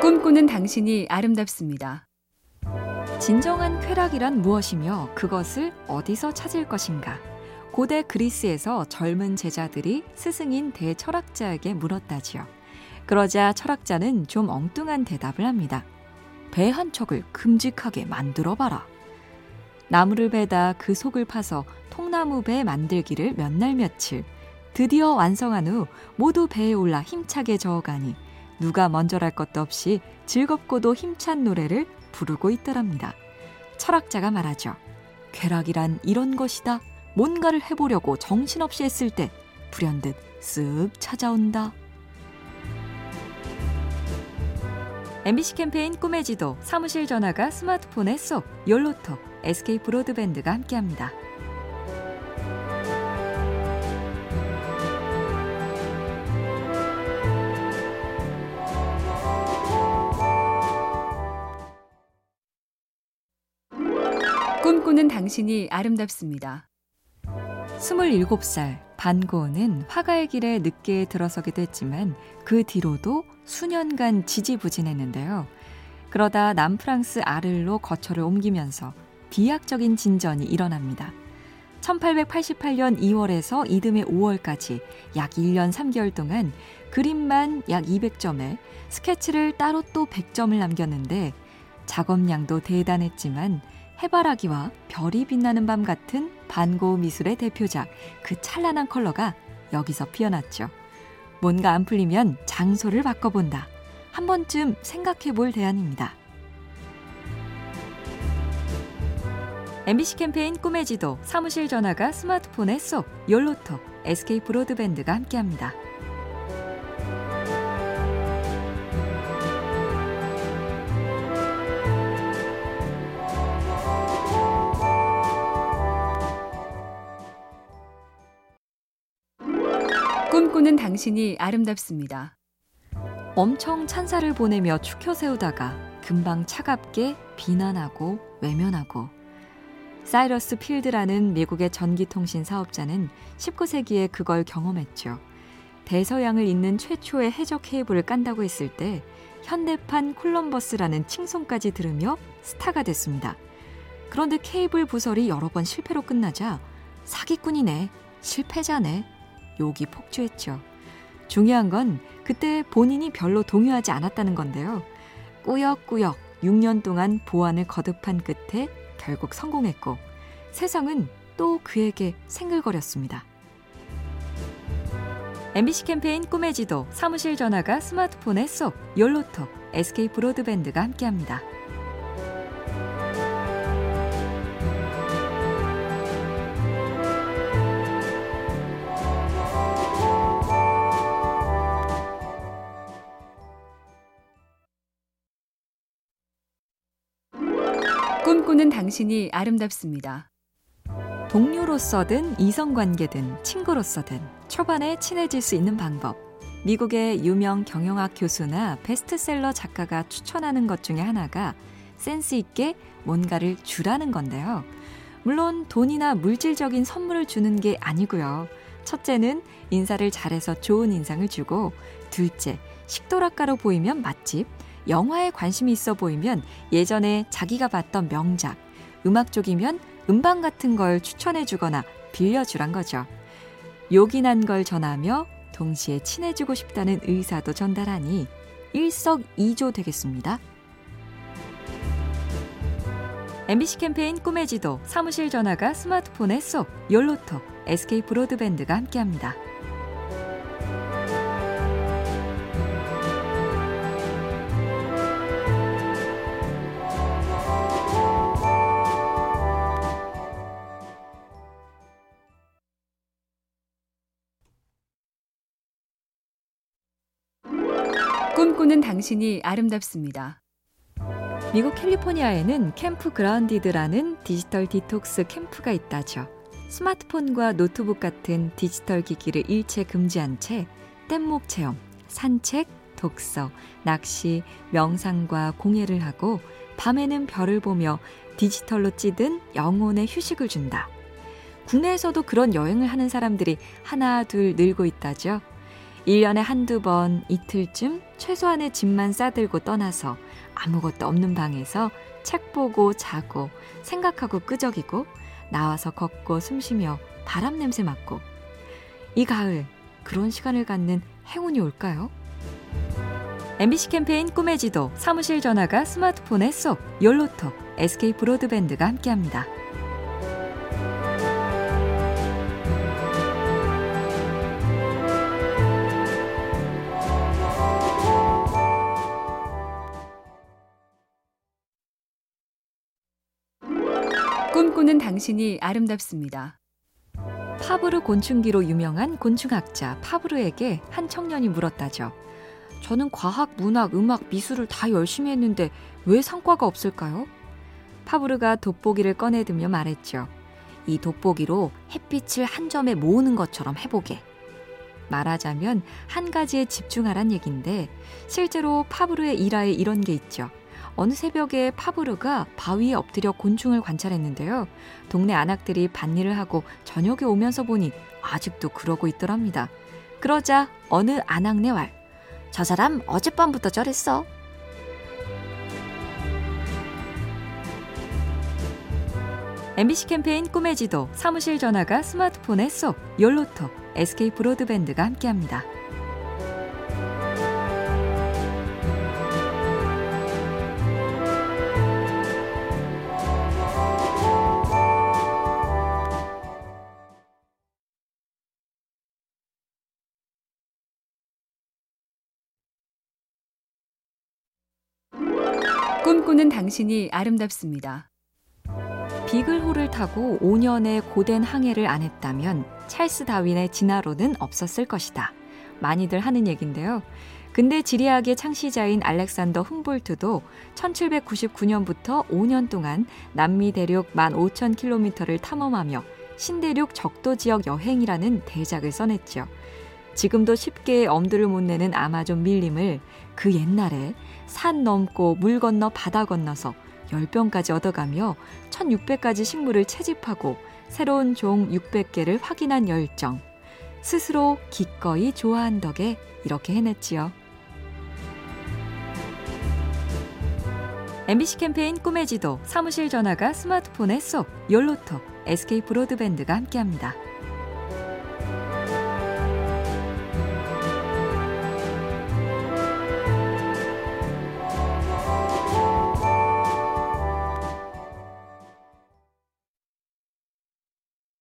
꿈꾸는 당신이 아름답습니다. 진정한 쾌락이란 무엇이며 그것을 어디서 찾을 것인가? 고대 그리스에서 젊은 제자들이 스승인 대철학자에게 물었다지요. 그러자 철학자는 좀 엉뚱한 대답을 합니다. 배 한 척을 큼직하게 만들어 봐라. 나무를 베다 그 속을 파서 통나무 배 만들기를 몇 날 며칠. 드디어 완성한 후 모두 배에 올라 힘차게 저어가니 누가 먼저랄 것도 없이 즐겁고도 힘찬 노래를 부르고 있더랍니다. 철학자가 말하죠. 쾌락이란 이런 것이다. 뭔가를 해보려고 정신없이 했을 때 불현듯 쓱 찾아온다. MBC 캠페인 꿈의 지도 사무실 전화가 스마트폰에 쏙 열로톡 SK 브로드밴드가 함께합니다. 꿈꾸는 당신이 아름답습니다. 27살 반고은 화가의 길에 늦게 들어서기도 했지만 그 뒤로도 수년간 지지부진했는데요. 그러다 남프랑스 아를로 거처를 옮기면서 비약적인 진전이 일어납니다. 1888년 2월에서 이듬해 5월까지 약 1년 3개월 동안 그림만 약 200점에 스케치를 따로 또 100점을 남겼는데 작업량도 대단했지만 해바라기와 별이 빛나는 밤 같은 반고 미술의 대표작 그 찬란한 컬러가 여기서 피어났죠. 뭔가 안 풀리면 장소를 바꿔본다. 한 번쯤 생각해 볼 대안입니다. MBC 캠페인 꿈의 지도 사무실 전화가 스마트폰에 쏙 열로톡 SK 브로드밴드가 함께합니다. 꿈꾸는 당신이 아름답습니다. 엄청 찬사를 보내며 축혀 세우다가 금방 차갑게 비난하고 외면하고 사이러스 필드라는 미국의 전기통신 사업자는 19세기에 그걸 경험했죠. 대서양을 잇는 최초의 해적 케이블을 깐다고 했을 때 현대판 콜럼버스라는 칭송까지 들으며 스타가 됐습니다. 그런데 케이블 부설이 여러 번 실패로 끝나자 사기꾼이네, 실패자네, 욕이 폭주했죠. 중요한 건 그때 본인이 별로 동요하지 않았다는 건데요. 꾸역꾸역 6년 동안 보안을 거듭한 끝에 결국 성공했고 세상은 또 그에게 생글거렸습니다. MBC 캠페인 꿈의 지도 사무실 전화가 스마트폰에 쏙 열로톡 SK 브로드밴드가 함께합니다. 꿈꾸는 당신이 아름답습니다. 동료로서든 이성관계든 친구로서든 초반에 친해질 수 있는 방법. 미국의 유명 경영학 교수나 베스트셀러 작가가 추천하는 것 중에 하나가 센스 있게 뭔가를 주라는 건데요. 물론 돈이나 물질적인 선물을 주는 게 아니고요. 첫째는 인사를 잘해서 좋은 인상을 주고, 둘째, 식도락가로 보이면 맛집, 영화에 관심이 있어 보이면 예전에 자기가 봤던 명작, 음악 쪽이면 음반 같은 걸 추천해 주거나 빌려주란 거죠. 요긴한 걸 전하며 동시에 친해지고 싶다는 의사도 전달하니 일석이조 되겠습니다. MBC 캠페인 꿈의 지도 사무실 전화가 스마트폰에 쏙 열로톡 SK 브로드밴드가 함께합니다. 꿈꾸는 당신이 아름답습니다. 미국 캘리포니아에는 캠프 그라운디드라는 디지털 디톡스 캠프가 있다죠. 스마트폰과 노트북 같은 디지털 기기를 일체 금지한 채 뗏목 체험, 산책, 독서, 낚시, 명상과 공예를 하고 밤에는 별을 보며 디지털로 찌든 영혼의 휴식을 준다. 국내에서도 그런 여행을 하는 사람들이 하나 둘 늘고 있다죠. 1년에 한두 번 이틀쯤 최소한의 짐만 싸들고 떠나서 아무것도 없는 방에서 책 보고 자고 생각하고 끄적이고 나와서 걷고 숨 쉬며 바람 냄새 맡고 이 가을 그런 시간을 갖는 행운이 올까요? MBC 캠페인 꿈의 지도 사무실 전화가 스마트폰에 쏙 열로톡 SK 브로드밴드가 함께합니다. 꿈꾸는 당신이 아름답습니다. 파브르 곤충기로 유명한 곤충학자 파브르에게 한 청년이 물었다죠. 저는 과학, 문학, 음악, 미술을 다 열심히 했는데 왜 성과가 없을까요? 파브르가 돋보기를 꺼내들며 말했죠. 이 돋보기로 햇빛을 한 점에 모으는 것처럼 해보게. 말하자면 한 가지에 집중하란 얘긴데 실제로 파브르의 일화에 이런 게 있죠. 어느 새벽에 파브르가 바위에 엎드려 곤충을 관찰했는데요. 동네 안악들이 밭일을 하고 저녁에 오면서 보니 아직도 그러고 있더랍니다. 그러자 어느 안악네 왈, 저 사람 어젯밤부터 저랬어. MBC 캠페인 꿈의 지도 사무실 전화가 스마트폰에 쏙 열로톡 SK 브로드밴드가 함께합니다. 꿈꾸는 당신이 아름답습니다. 비글호를 타고 5년의 고된 항해를 안 했다면 찰스 다윈의 진화론은 없었을 것이다. 많이들 하는 얘긴데요. 근데 지리학의 창시자인 알렉산더 훔볼트도 1799년부터 5년 동안 남미 대륙 15,000km를 탐험하며 신대륙 적도 지역 여행이라는 대작을 써냈죠. 지금도 쉽게 엄두를 못 내는 아마존 밀림을 그 옛날에 산 넘고 물 건너 바다 건너서 10병까지 얻어가며 1600가지 식물을 채집하고 새로운 종 600개를 확인한 열정. 스스로 기꺼이 좋아한 덕에 이렇게 해냈지요. MBC 캠페인 꿈의 지도 사무실 전화가 스마트폰에 쏙 열로톡 SK 브로드밴드가 함께합니다.